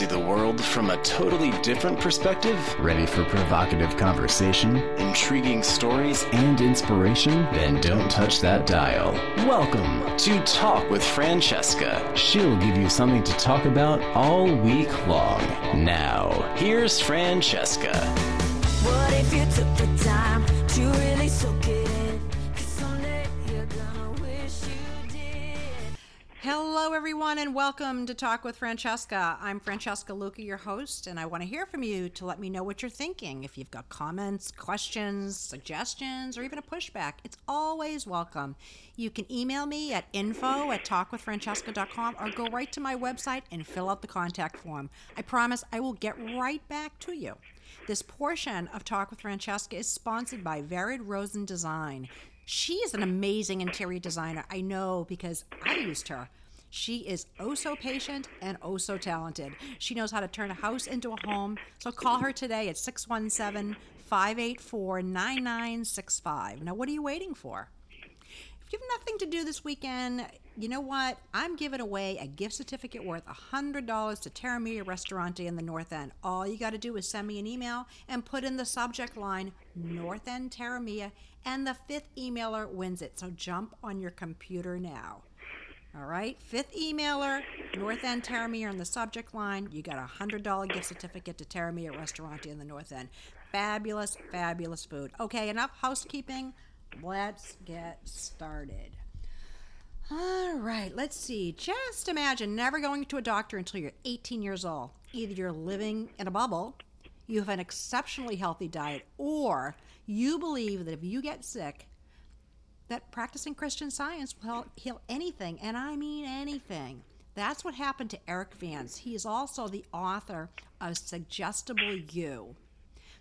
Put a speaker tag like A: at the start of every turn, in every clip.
A: see the world from a totally different perspective?
B: Ready for provocative conversation
A: Intriguing stories?
B: and inspiration?
A: Then don't touch that dial.
B: Welcome.
A: To Talk with Francesca.
B: She'll give you something to talk about all week long.
A: Now, here's Francesca.
C: What if you took the time to really soak it
D: everyone, and welcome to Talk with Francesca. I'm Francesca Luca, your host, and I want to hear from you to let me know what you're thinking. If you've got comments, questions, suggestions, or even a pushback, it's always welcome. You can email me at info at talkwithfrancesca.com or go right to my website and fill out the contact form. I promise I will get right back to you. This portion of Talk with Francesca is sponsored by Varied Rosen Design. She is an amazing interior designer. I know because I used her. She is oh so patient and oh so talented. She knows how to turn a house into a home. So call her today at 617 584 9965. Now, what are you waiting for? If you have nothing to do this weekend, you know what? I'm giving away a gift certificate worth $100 to Terramia Restaurante in the North End. All you got to do is send me an email and put in the subject line North End Terramia, and the fifth emailer wins it. So jump on your computer now. All right, fifth emailer, North End Terramia in the subject line. You got a hundred dollar gift certificate to Terramia Restaurant in the North End. Fabulous, fabulous food. Okay, enough housekeeping. Let's get started. All right, let's see. Just imagine never going to a doctor until you're 18 years old. Either you're living in a bubble, you have an exceptionally healthy diet, or you believe that if you get sick, that practicing Christian science will help heal anything, and I mean anything. That's what happened to Erik Vance. He is also the author of Suggestible You.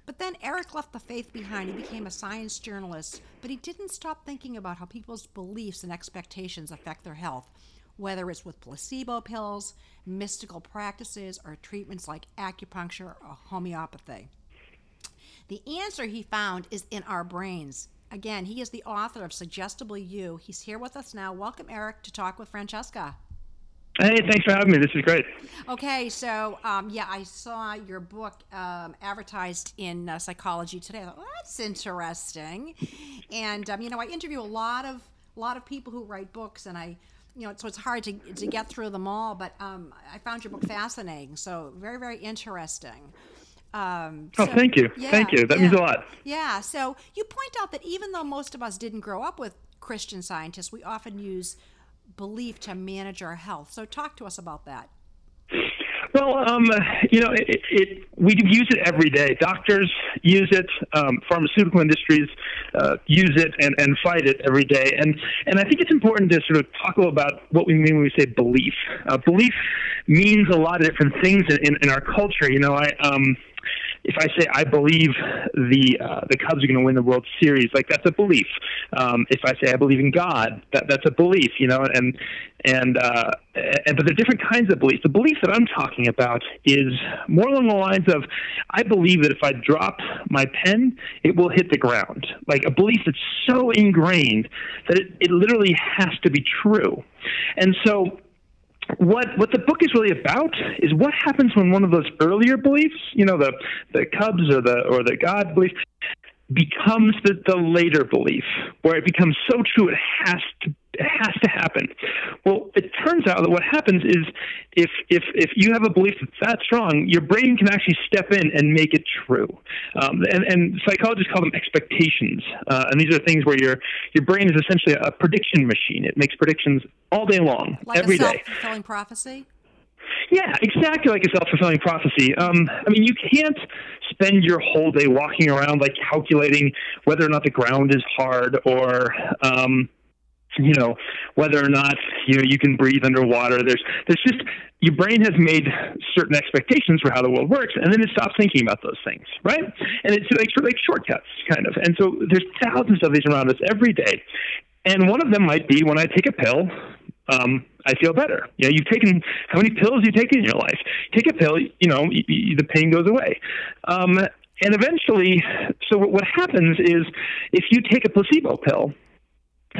D: But then Erik left the faith behind. He became a science journalist, but he didn't stop thinking about how people's beliefs and expectations affect their health, whether it's with placebo pills, mystical practices, or treatments like acupuncture or homeopathy. The answer he found is in our brains. Again, he is the author of Suggestible You. He's here with us now. Welcome, Erik, to talk with Francesca.
E: Hey, thanks for having me. This is great.
D: Okay, so um, yeah, I saw your book um, advertised in uh, Psychology Today. I thought, well, that's interesting. And um, you know, I interview a lot of a lot of people who write books, and I, you know, so it's hard to to get through them all. But um, I found your book fascinating. So very very interesting. Um,
E: Oh,
D: so-
E: thank you.
D: yeah,
E: Thank you. That means a lot.
D: Yeah. So you point out that even though most of us didn't grow up with Christian scientists, we often use belief to manage our health. So talk to us about that.
E: Well, um, you know, it, it, we use it every day. Doctors use it. Um, pharmaceutical industries uh, use it and, and fight it every day. And and I think it's important to sort of talk about what we mean when we say belief. Uh, belief means a lot of different things in, in, in our culture. You know, I. Um, if I say I believe the uh, the Cubs are going to win the World Series, like that's a belief. Um, if I say I believe in God, that that's a belief, you know. And and uh, and but there are different kinds of beliefs. The belief that I'm talking about is more along the lines of I believe that if I drop my pen, it will hit the ground. Like a belief that's so ingrained that it, it literally has to be true. And so what what the book is really about is what happens when one of those earlier beliefs, you know, the the Cubs or the or the God belief, becomes the, the later belief, where it becomes so true it has to it has to happen. Well, it turns out that what happens is if if if you have a belief that's that strong, your brain can actually step in and make it true. Um, and, and psychologists call them expectations. Uh, and these are things where your your brain is essentially a prediction machine. It makes predictions all day long,
D: Like
E: every
D: a
E: day.
D: self-fulfilling prophecy.
E: Yeah, exactly like a self fulfilling prophecy. Um, I mean, you can't spend your whole day walking around like calculating whether or not the ground is hard or. Um, you know whether or not you know you can breathe underwater there's there's just your brain has made certain expectations for how the world works and then it stops thinking about those things right and it's like sort of like shortcuts kind of and so there's thousands of these around us every day and one of them might be when i take a pill um, I feel better. You know, you've taken how many pills you taken in your life? Take a pill, you know, the pain goes away. Um, and eventually, so what what happens is if you take a placebo pill,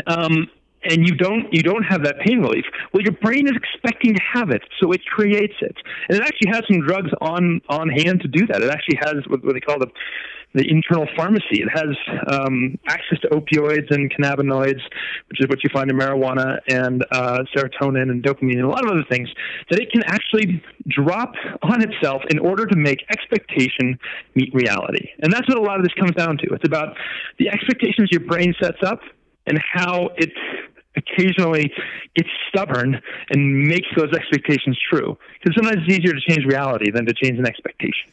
E: um, and you don't you don't have that pain relief, well, your brain is expecting to have it, so it creates it, and it actually has some drugs on on hand to do that. It actually has what, what they call the the internal pharmacy. It has um, access to opioids and cannabinoids, which is what you find in marijuana, and uh, serotonin and dopamine, and a lot of other things that it can actually drop on itself in order to make expectation meet reality. And that's what a lot of this comes down to. It's about the expectations your brain sets up and how it occasionally gets stubborn and makes those expectations true. Because sometimes it's easier to change reality than to change an expectation.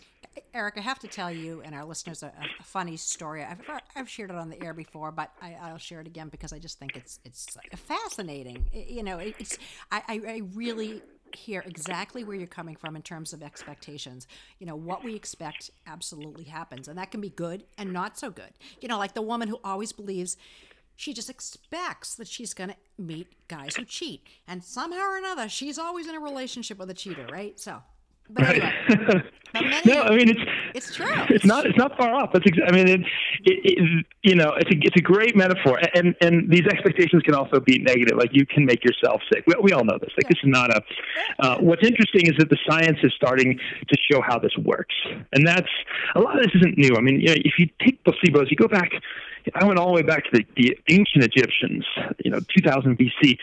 D: Eric, I have to tell you and our listeners a, a funny story. I've, I've shared it on the air before, but I, will share it again because I just think it's it's fascinating. You know, it, it's I, I really hear exactly where you're coming from in terms of expectations. You know, what we expect absolutely happens, and that can be good and not so good. You know, like the woman who always believes she just expects that she's going to meet guys who cheat, and somehow or another, she's always in a relationship with a cheater, right? So but anyway,
E: no, I mean it's
D: it's true.
E: It's not it's not far off. It's ex- I mean it, it, it, you know it's a it's a great metaphor, and and these expectations can also be negative. Like you can make yourself sick. We, we all know this. Like this is not a. Uh, what's interesting is that the science is starting to show how this works, and that's a lot of this isn't new. I mean, you know, if you take placebos, you go back I went all the way back to the, the ancient Egyptians, you know, 2000 BC,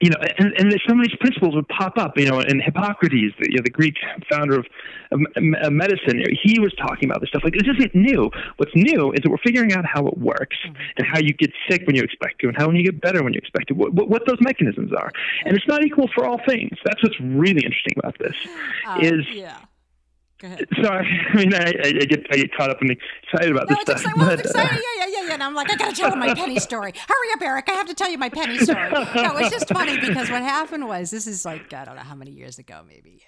E: you know, and, and some of these principles would pop up, you know, and Hippocrates, the, you know, the Greek founder of, of, of medicine, he was talking about this stuff. Like, this isn't new. What's new is that we're figuring out how it works mm-hmm. and how you get sick when you expect to and how when you get better when you expect to, what, what those mechanisms are. And it's not equal for all things. That's what's really interesting about this, uh, is
D: yeah.
E: Sorry, I mean, I, I, get I get caught up and excited about
D: no,
E: this
D: it's
E: stuff.
D: Exciting. Well, it's exciting. Yeah, yeah, yeah, yeah. And I'm like, I gotta tell you my penny story. Hurry up, Erik! I have to tell you my penny story. No, it's just funny because what happened was this is like I don't know how many years ago, maybe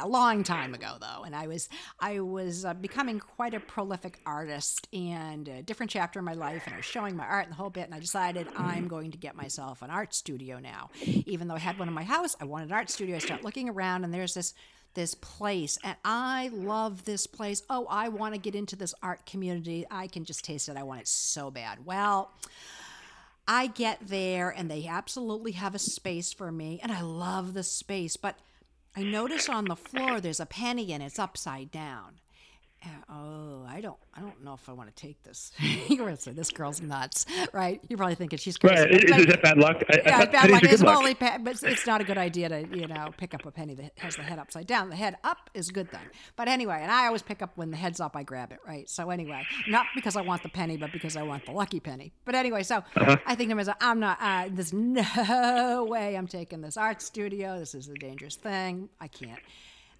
D: a long time ago though and i was i was uh, becoming quite a prolific artist and a different chapter in my life and i was showing my art and the whole bit and i decided i'm going to get myself an art studio now even though i had one in my house i wanted an art studio i start looking around and there's this this place and I love this place. Oh, I want to get into this art community. I can just taste it. I want it so bad. Well, I get there and they absolutely have a space for me and I love the space, but I notice on the floor there's a penny and it's upside down oh, I don't, I don't know if I want to take this. You're gonna say this girl's nuts, right? You're probably thinking she's crazy.
E: Right? Is, is that bad luck?
D: Yeah, I, bad luck. It's only, but it's not a good idea to, you know, pick up a penny that has the head upside down. The head up is a good thing. But anyway, and I always pick up when the head's up, I grab it, right? So anyway, not because I want the penny, but because I want the lucky penny. But anyway, so uh-huh. I think to myself, I'm not. Uh, there's no way I'm taking this art studio. This is a dangerous thing. I can't.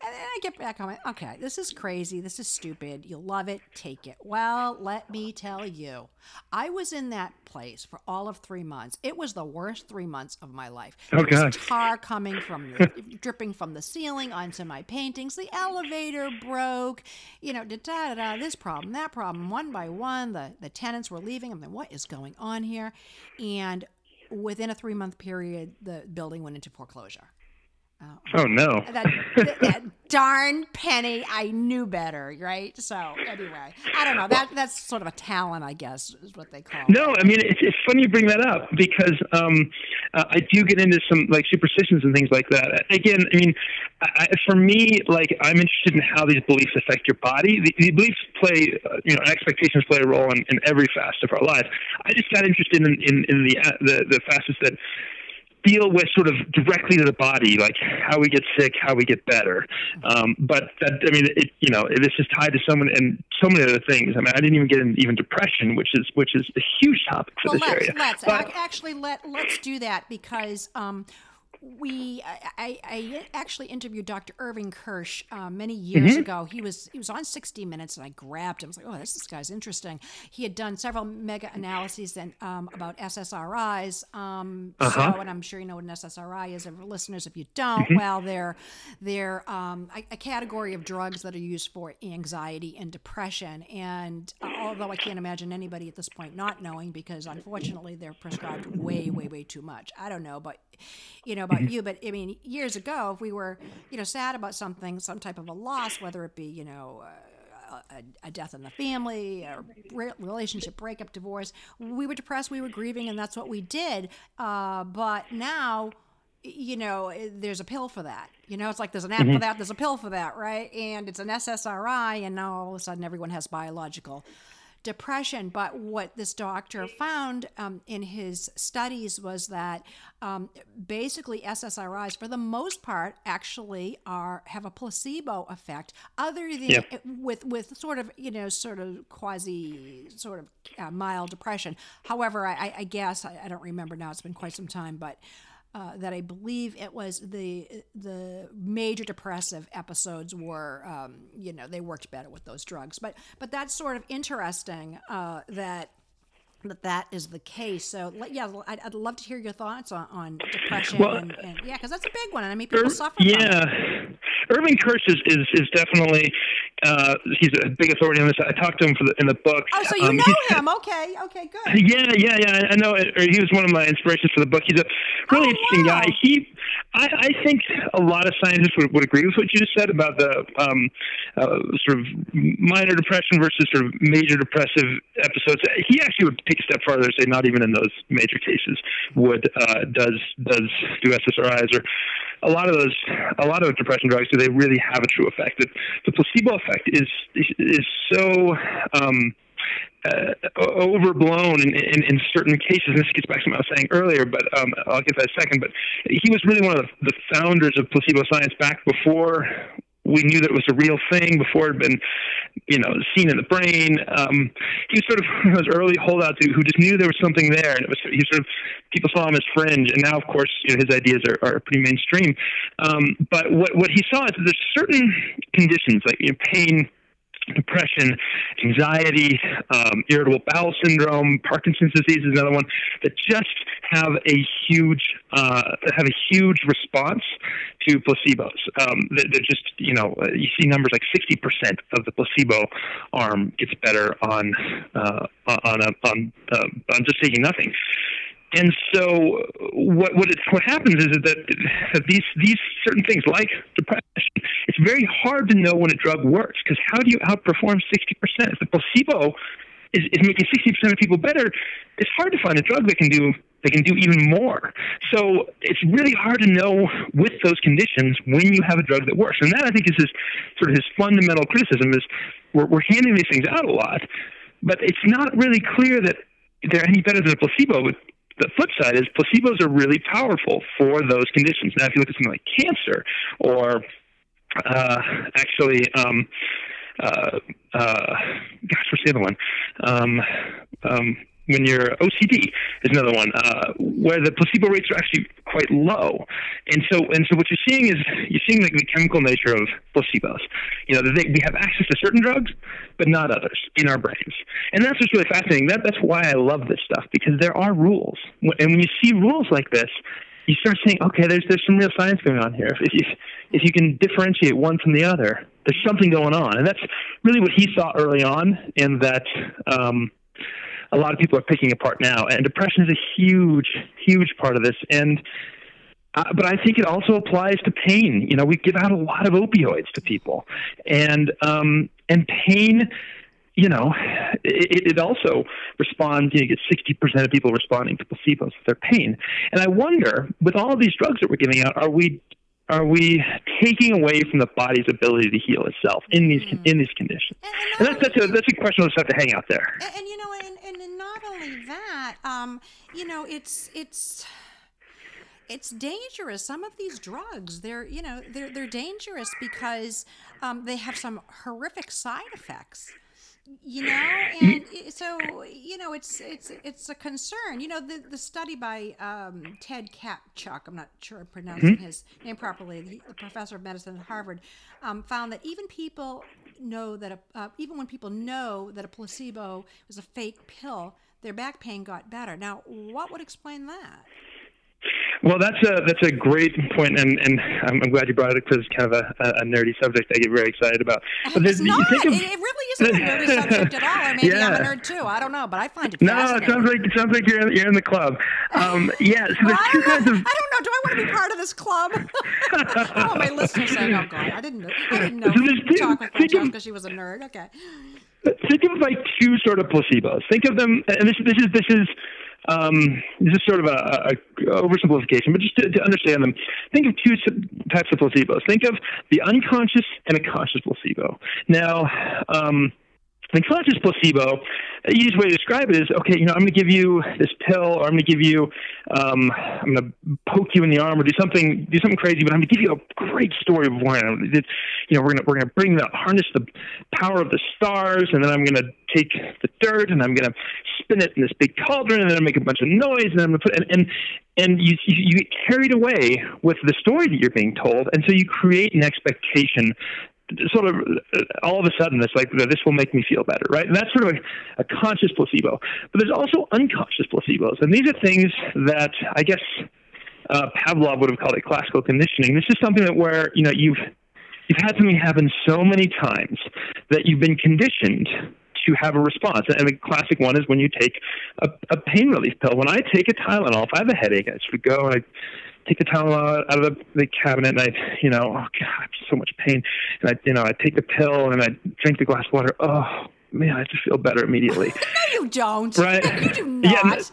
D: And then I get back on my, okay, this is crazy. This is stupid. You'll love it. Take it. Well, let me tell you, I was in that place for all of three months. It was the worst three months of my life.
E: Oh, God.
D: tar coming from the, dripping from the ceiling onto my paintings. The elevator broke, you know, da da da, this problem, that problem. One by one, the, the tenants were leaving. I'm like, what is going on here? And within a three month period, the building went into foreclosure.
E: Oh, oh no!
D: That, that, darn penny! I knew better, right? So anyway, I don't know. That that's sort of a talent, I guess, is what they call. It.
E: No, I mean it's, it's funny you bring that up because um, uh, I do get into some like superstitions and things like that. Again, I mean, I, for me, like I'm interested in how these beliefs affect your body. The, the beliefs play, uh, you know, expectations play a role in, in every facet of our life. I just got interested in in, in the, uh, the the facets that deal with sort of directly to the body, like how we get sick, how we get better. Um, but that, I mean, it, you know, this is tied to someone and so many other things. I mean, I didn't even get into even depression, which is which is a huge topic for
D: well,
E: this
D: let's,
E: area.
D: Let's
E: but,
D: actually let let's do that because um, we I, I, actually interviewed Dr. Irving Kirsch uh, many years mm-hmm. ago. He was he was on 60 Minutes, and I grabbed him. I was like, oh, this, this guy's interesting. He had done several meta analyses and um, about SSRIs. Um, uh-huh. So, and I'm sure you know what an SSRI is. For listeners, if you don't, mm-hmm. well, they're they're um, a, a, category of drugs that are used for anxiety and depression. And uh, although I can't imagine anybody at this point not knowing, because unfortunately they're prescribed way, way, way too much. I don't know, but you know about mm-hmm. you, but I mean, years ago, if we were, you know, sad about something, some type of a loss, whether it be, you know, uh, a, a death in the family, a re- relationship breakup, divorce. We were depressed, we were grieving, and that's what we did. Uh, but now, you know, there's a pill for that. You know, it's like there's an app for that, there's a pill for that, right? And it's an SSRI, and now all of a sudden everyone has biological depression. But what this doctor found um, in his studies was that um, basically SSRIs, for the most part, actually are have a placebo effect, other than
E: Yeah.
D: with with sort of you know sort of quasi sort of uh, mild depression. However, I, I- I guess I, I don't remember now; it's been quite some time, but. Uh, that I believe it was the the major depressive episodes were um, you know they worked better with those drugs. But but that's sort of interesting uh, that that that is the case. So yeah I'd, I'd love to hear your thoughts on, on depression
E: Well,
D: and, and yeah because that's a big one and I mean people
E: Ir-
D: suffer from it.
E: yeah, Irving Kirsch is is, is definitely uh, he's a big authority on this. I talked to him for the, in the book.
D: oh so you
E: Um,
D: know him okay okay good
E: Yeah, yeah, yeah. I know. He was one of my inspirations for the book. He's a really
D: Oh,
E: interesting
D: wow.
E: guy. He, I, I think a lot of scientists would, would agree with what you just said about the um, uh, sort of minor depression versus sort of major depressive episodes. He actually would take a step farther and say not even in those major cases would uh, does does do SSRIs or a lot of those a lot of depression drugs do they really have a true effect. The, the placebo effect is is so. Um, uh, overblown in, in, in certain cases. And this gets back to what I was saying earlier, but um, I'll get that second. But he was really one of the, the founders of placebo science back before we knew that it was a real thing, before it had been, you know, seen in the brain. Um, he was sort of one of those early holdouts who, who just knew there was something there, and it was he sort of people saw him as fringe. And now, of course, you know, his ideas are, are pretty mainstream. Um, but what what he saw is that there's certain conditions like you know, pain depression, anxiety, um, irritable bowel syndrome, Parkinson's disease is another one that just have a huge uh, have a huge response to placebos. Um, that just you know you see numbers like sixty percent of the placebo arm gets better on uh, on a, on uh, on just taking nothing. And so, what what, it, what happens is that, these these certain things like depression, it's very hard to know when a drug works because how do you outperform sixty percent? If the placebo is, is making sixty percent of people better, it's hard to find a drug that can do that can do even more. So it's really hard to know with those conditions when you have a drug that works. And that I think is his sort of his fundamental criticism is we're, we're handing these things out a lot, but it's not really clear that they're any better than a placebo. But the flip side is placebos are really powerful for those conditions. Now, if you look at something like cancer or uh, actually, um, uh, uh, gosh, what's the other one? Um, um, when you're OCD is another one uh, where the placebo rates are actually quite low, and so and so what you're seeing is you're seeing like the chemical nature of placebos. You know, they, we have access to certain drugs, but not others in our brains, and that's what's really fascinating. That that's why I love this stuff because there are rules, and when you see rules like this, you start saying, okay, there's there's some real science going on here. If, you if you can differentiate one from the other, there's something going on, and that's really what he saw early on, in that. Um, a lot of people are picking apart now, and depression is a huge, huge part of this. And uh, but I think it also applies to pain. You know, we give out a lot of opioids to people, and um, and pain. You know, it, it also responds. You, know, you get sixty percent of people responding to placebos for their pain, and I wonder, with all of these drugs that we're giving out, are we are we taking away from the body's ability to heal itself in these in these conditions? And that's that's a that's a question we'll just have to hang out there.
D: and, and you know and, and, and not only that. Um you know it's it's it's dangerous. Some of these drugs they're you know they're they're dangerous because um, they have some horrific side effects you know? And so you know it's it's it's a concern. You know the the study by um, ted kaptchuk i'm not sure i'm pronouncing his name properly the, the professor of medicine at harvard um, found that even people know that a, uh, even when people know that a placebo was a fake pill their back pain got better now what would explain that
E: Well, that's a that's a great point, and and I'm, I'm glad you brought it because it's kind of a, a nerdy subject I get very excited about.
D: it's
E: there's- you
D: not
E: think
D: it,
E: of-
D: it really isn't a nerdy subject at all or maybe i'm a nerd too i don't know but i find it
E: No, it sounds like it sounds like you're in, you're in the club. Um, yeah, so
D: Well,
E: there's
D: I
E: two
D: don't know.
E: kinds of
D: I don't know. Do I want to be part of this Club. oh, my listeners saying, "Oh God, I didn't know. I didn't know."
E: So there's two-
D: with
E: think of-
D: Francesca, she was a nerd. Okay.
E: Think of like two sort of placebos. Think of them, and this this is this is um, this is sort of a, a oversimplification, but just to, to understand them, think of two types of placebos. Think of the unconscious and a conscious placebo. Now. Um, the conscious placebo, the easiest way to describe it is okay, you know, I'm going to give you this pill, or I'm going to give you, um, I'm going to poke you in the arm, or do something, do something crazy, but I'm going to give you a great story beforehand. It's, you know, we're going to we're going to bring the harness the power of the stars, and then I'm going to take the dirt, and I'm going to spin it in this big cauldron, and then make a bunch of noise, and I'm going to put and and and you you get carried away with the story that you're being told, and so you create an expectation sort of all of a sudden it's like this will make me feel better right and that's sort of a, a conscious placebo but there's also unconscious placebos and these are things that i guess uh, pavlov would have called it classical conditioning this is something that where you know you've you've had something happen so many times that you've been conditioned to have a response. And the classic one is when you take a, a pain relief pill. When I take a Tylenol, if I have a headache, I just go and I take the Tylenol out of the, the cabinet and I, you know, oh God, so much pain. And I, you know, I take the pill and I drink the glass of water. Oh, man, I just feel better immediately.
D: No, you don't.
E: Right.
D: You do
E: Yeah,
D: not.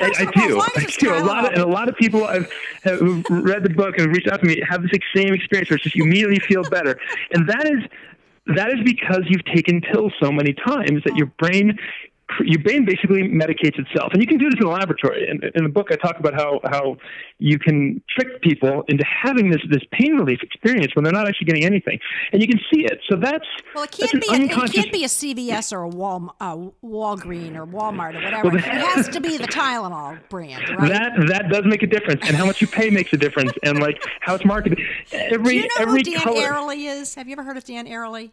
E: I, I
D: all,
E: do. I do. A lot of, and a lot of people I've have who've read the book and reached out to me have this same experience where it's just you immediately feel better, and that is that is because you've taken pills so many times that your brain your brain basically medicates itself, and you can do this in the laboratory. In, in the book, I talk about how how you can trick people into having this this pain relief experience when they're not actually getting anything, and you can see it. So that's
D: Well, it can't be. A, it can't be a CVS or a Wal, uh, Walgreen or Walmart or whatever.
E: Well,
D: it has to be the Tylenol brand, right?
E: That that does make a difference, and how much you pay makes a difference, and like how it's marketed. Every
D: Do you know
E: every
D: who Dan
E: color.
D: Ariely is? Have you ever heard of Dan Ariely?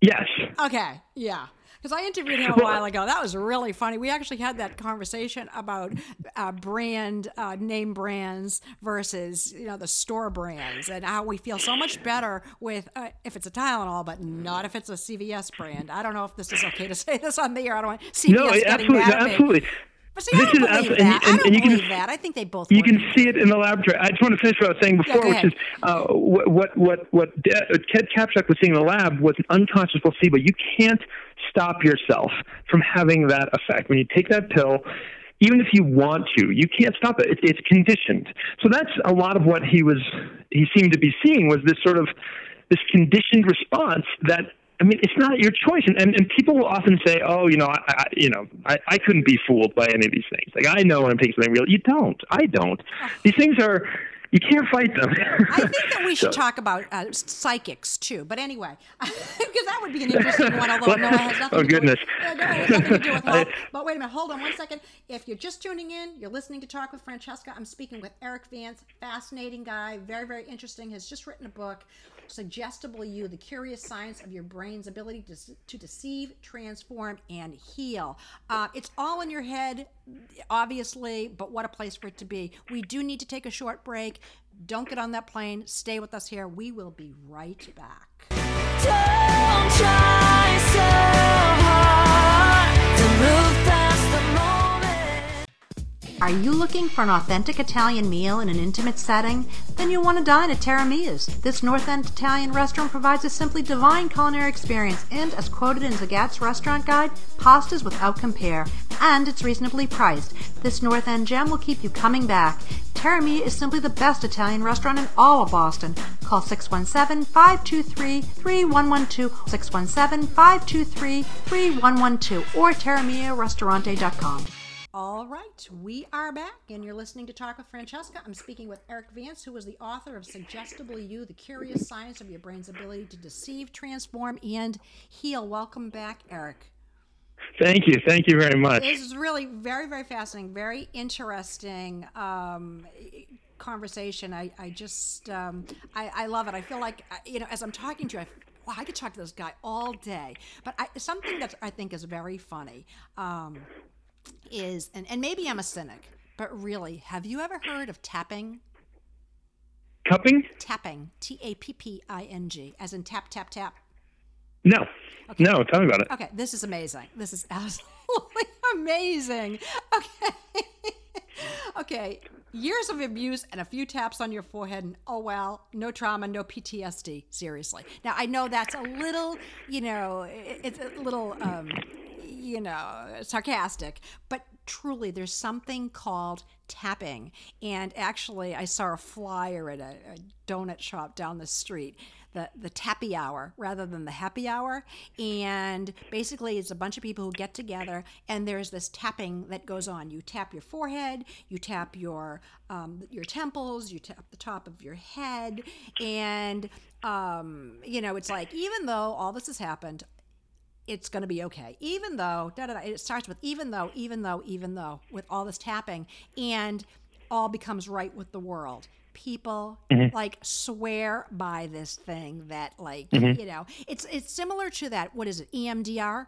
E: Yes.
D: Okay, yeah. Because I interviewed him a while ago. That was really funny. We actually had that conversation about uh, brand uh, name brands versus you know the store brands and how we feel so much better with uh, if it's a Tylenol, but not if it's a CVS brand. I don't know if this is okay to say this on the air. I don't want CVS
E: No,
D: getting
E: absolutely,
D: mad at me.
E: absolutely.
D: But see, I
E: This
D: don't
E: is
D: believe
E: absolute-
D: that.
E: and-
D: I don't
E: and you can-
D: believe that. I think they both.
E: You
D: work.
E: can see it in the laboratory. I just want to finish what I was saying before,
D: go
E: which is uh, what what what what De- Ted Kaptchuk was seeing in the lab was an unconscious placebo. You can't stop yourself from having that effect when you take that pill. Even if you want to, you can't stop it. It's, conditioned. So that's a lot of what he was. He seemed to be seeing was this sort of this conditioned response that I mean, it's not your choice, and, and, and people will often say, "Oh, you know, I, I you know, I, I couldn't be fooled by any of these things. Like I know when I'm taking something real. You don't. I don't. These things are, you can't fight them."
D: I think that we should
E: So-
D: talk about uh, psychics too. But anyway, because that would be an interesting one. Although no, it has nothing.
E: Oh,
D: to do
E: goodness.
D: With, yeah, no, it has nothing to do with health. But wait a minute, hold on one second. If you're just tuning in, you're listening to Talk with Francesca. I'm speaking with Erik Vance, fascinating guy, very very interesting. Has just written a book. Suggestible You, the curious science of your brain's ability to, to deceive, transform, and heal. Uh, it's all in your head, obviously, but what a place for it to be. We do need to take a short break. Don't get on that plane. Stay with us here. We will be right back. Are you looking for an authentic Italian meal in an intimate setting? Then you'll want to dine at Terra Mia's. This North End Italian restaurant provides a simply divine culinary experience and, as quoted in Zagat's restaurant guide, pastas without compare. And it's reasonably priced. This North End gem will keep you coming back. Terra Mia is simply the best Italian restaurant in all of Boston. Call 617-523-3112, 617-523-3112, or terramiarestaurante.com. All right, we are back, and you're listening to Talk with Francesca. I'm speaking with Erik Vance, who is the author of Suggestible You, the curious science of your brain's ability to deceive, transform, and heal. Welcome back, Erik.
E: Thank you, thank you very much.
D: This is really very, very fascinating, very interesting um, conversation. I, I just, um, I, I love it. I feel like, uh, you know, as I'm talking to you, I, wow, I could talk to this guy all day. But I, something that I think is very funny um, is, and, and maybe I'm a cynic, but really, have you ever heard of tapping?
E: Cupping?
D: Tapping, T A P P I N G, as in tap, tap, tap.
E: No, no. Tell me about it.
D: Okay, this is amazing. This is absolutely amazing. Okay. okay. years of abuse and a few taps on your forehead and oh well no trauma no ptsd seriously now i know that's a little you know it's a little um you know sarcastic but truly there's something called tapping. And actually i saw a flyer at a, a donut shop down the street the the tappy hour rather than the happy hour. And basically it's a bunch of people who get together and there's this tapping that goes on. You tap your forehead you tap your um, your temples you tap the top of your head. And um, you know it's like even though all this has happened it's going to be okay. Even though, da, da, da, it starts with even though, even though, even though, with all this tapping, and all becomes right with the world. People mm-hmm. like swear by this thing that, like, mm-hmm. you know, it's it's similar to that. What is it? EMDR.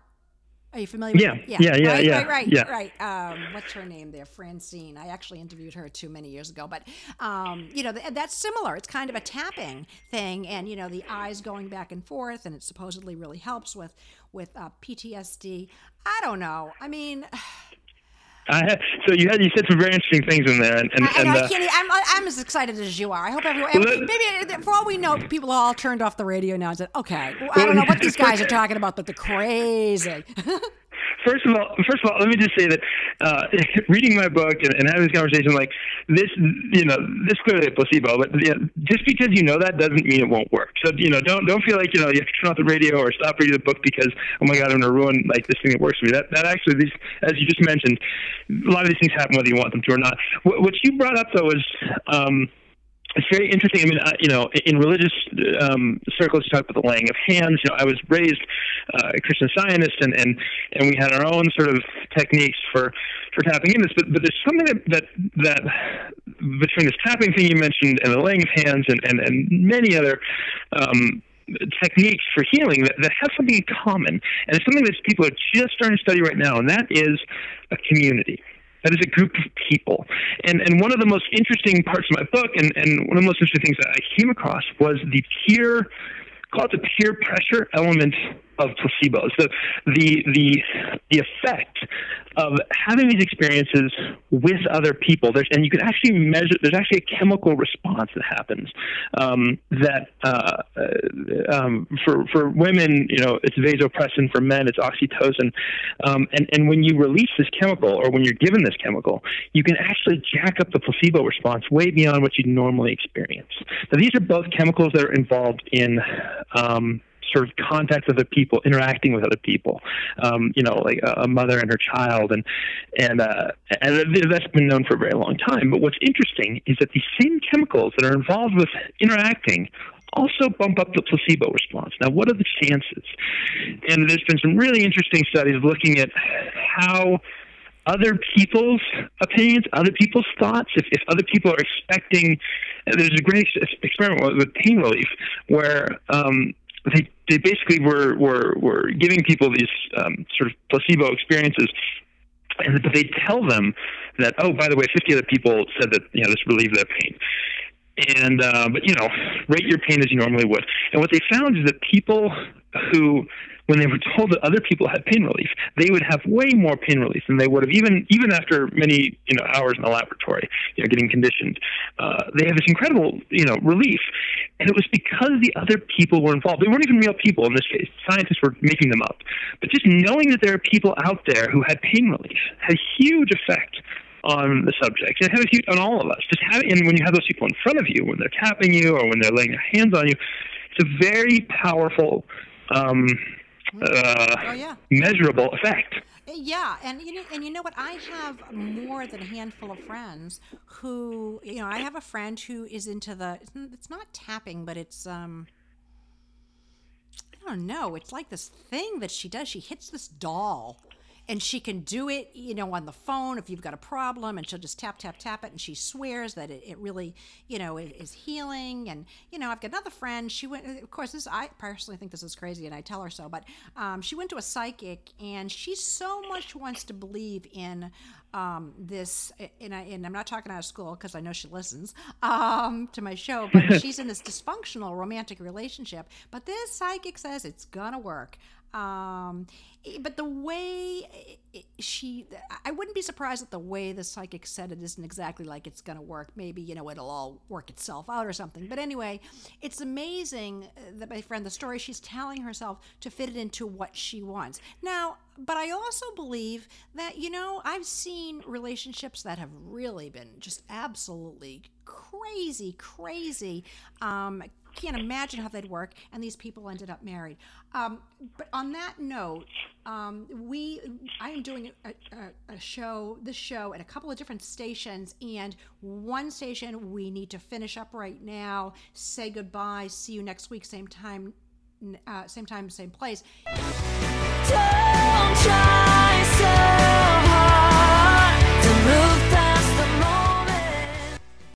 D: Are you familiar?
E: Yeah,
D: with
E: yeah, yeah,
D: right,
E: yeah,
D: right, right,
E: yeah.
D: right. Um, what's her name there? Francine. I actually interviewed her too many years ago, but um, you know th- that's similar. It's kind of a tapping thing, and you know the eyes going back and forth, and it supposedly really helps with with uh, PTSD. I don't know. I mean,
E: I had, so you had you said some very interesting things in there, and and,
D: I,
E: and
D: I
E: uh,
D: can't. I'm, I'm as excited as you are. I hope everyone.
E: Well,
D: maybe uh, for all we know, people are all turned off the radio now and said, "Okay, well, I don't know what these guys are talking about, but they're crazy."
E: First of all, first of all, let me just say that uh, reading my book and, and having this conversation, like this, you know, this clearly a placebo. But you know, just because you know that doesn't mean it won't work. So you know, don't don't feel like you know you have to turn off the radio or stop reading the book because oh my god, I'm going to ruin like this thing that works for me. That that actually, these as you just mentioned, a lot of these things happen whether you want them to or not. What, what you brought up though is. Um, it's very interesting. I mean, uh, you know, in religious um, circles, you talk about the laying of hands. You know, I was raised uh, a Christian Scientist, and, and and we had our own sort of techniques for for tapping in this. But but there's something that that that between this tapping thing you mentioned and the laying of hands and and, and many other. Um, techniques for healing that, that have something in common and it's something that people are just starting to study right now and that is a community that is a group of people. And and one of the most interesting parts of my book and, and one of the most interesting things that I came across was the peer call it the peer pressure element of placebos. The the the the effect of having these experiences with other people. There's and you can actually measure. There's actually a chemical response that happens um, that uh, uh, um, for for women, you know, it's vasopressin. For men, it's oxytocin. Um, and and when you release this chemical, or when you're given this chemical, you can actually jack up the placebo response way beyond what you'd normally experience. Now, these are both chemicals that are involved in um, sort of contact with other people, interacting with other people. Um, you know, like a, mother and her child, and and uh, and that's been known for a very long time. But what's interesting is that these same chemicals that are involved with interacting also bump up the placebo response. Now, what are the chances? And there's been some really interesting studies looking at how other people's opinions, other people's thoughts, if, if other people are expecting, there's a great experiment with, with pain relief where um, they, they basically were, were, were giving people these um, sort of placebo experiences. And but they tell them that oh by the way 50 other people said that you know this relieved their pain. And uh, but you know rate your pain as you normally would. And what they found is that people who when they were told that other people had pain relief they would have way more pain relief than they would have even even after many you know hours in the laboratory you know getting conditioned. Uh, they have this incredible you know relief. And it was because the other people were involved. They weren't even real people in this case. Scientists were making them up. But just knowing that there are people out there who had pain relief had a huge effect on the subject. It has a huge on all of us. Just having, and when you have those people in front of you, when they're tapping you or when they're laying their hands on you, it's a very powerful, um, uh,
D: Oh, yeah.
E: measurable effect.
D: Yeah, and you know, and you know what? I have more than a handful of friends who, you know, I have a friend who is into the. It's not tapping, but it's um. I don't know. It's like this thing that she does. She hits this doll, and she can do it, you know, on the phone if you've got a problem, and she'll just tap, tap, tap it, and she swears that it, it really, you know, is, is healing. And you know, I've got another friend. She went. Of course, this I personally think this is crazy, and I tell her so. But um, she went to a psychic, and she so much wants to believe in um, this, and, I, and I'm not talking out of school because I know she listens um, to my show, but she's in this dysfunctional romantic relationship. But this psychic says it's gonna work. Um, but the way she, I wouldn't be surprised at the way the psychic said it isn't exactly like it's going to work. Maybe, you know, it'll all work itself out or something. But anyway, it's amazing that my friend, the story she's telling herself to fit it into what she wants. Now, but I also believe that, you know, I've seen relationships that have really been just absolutely crazy, crazy. Um, can't imagine how they'd work, and these people ended up married. Um, but on that note, um, we I am doing a, a, a show, this show, at a couple of different stations, and one station we need to finish up right now. Say goodbye. See you next week, same time, uh, same time, same place.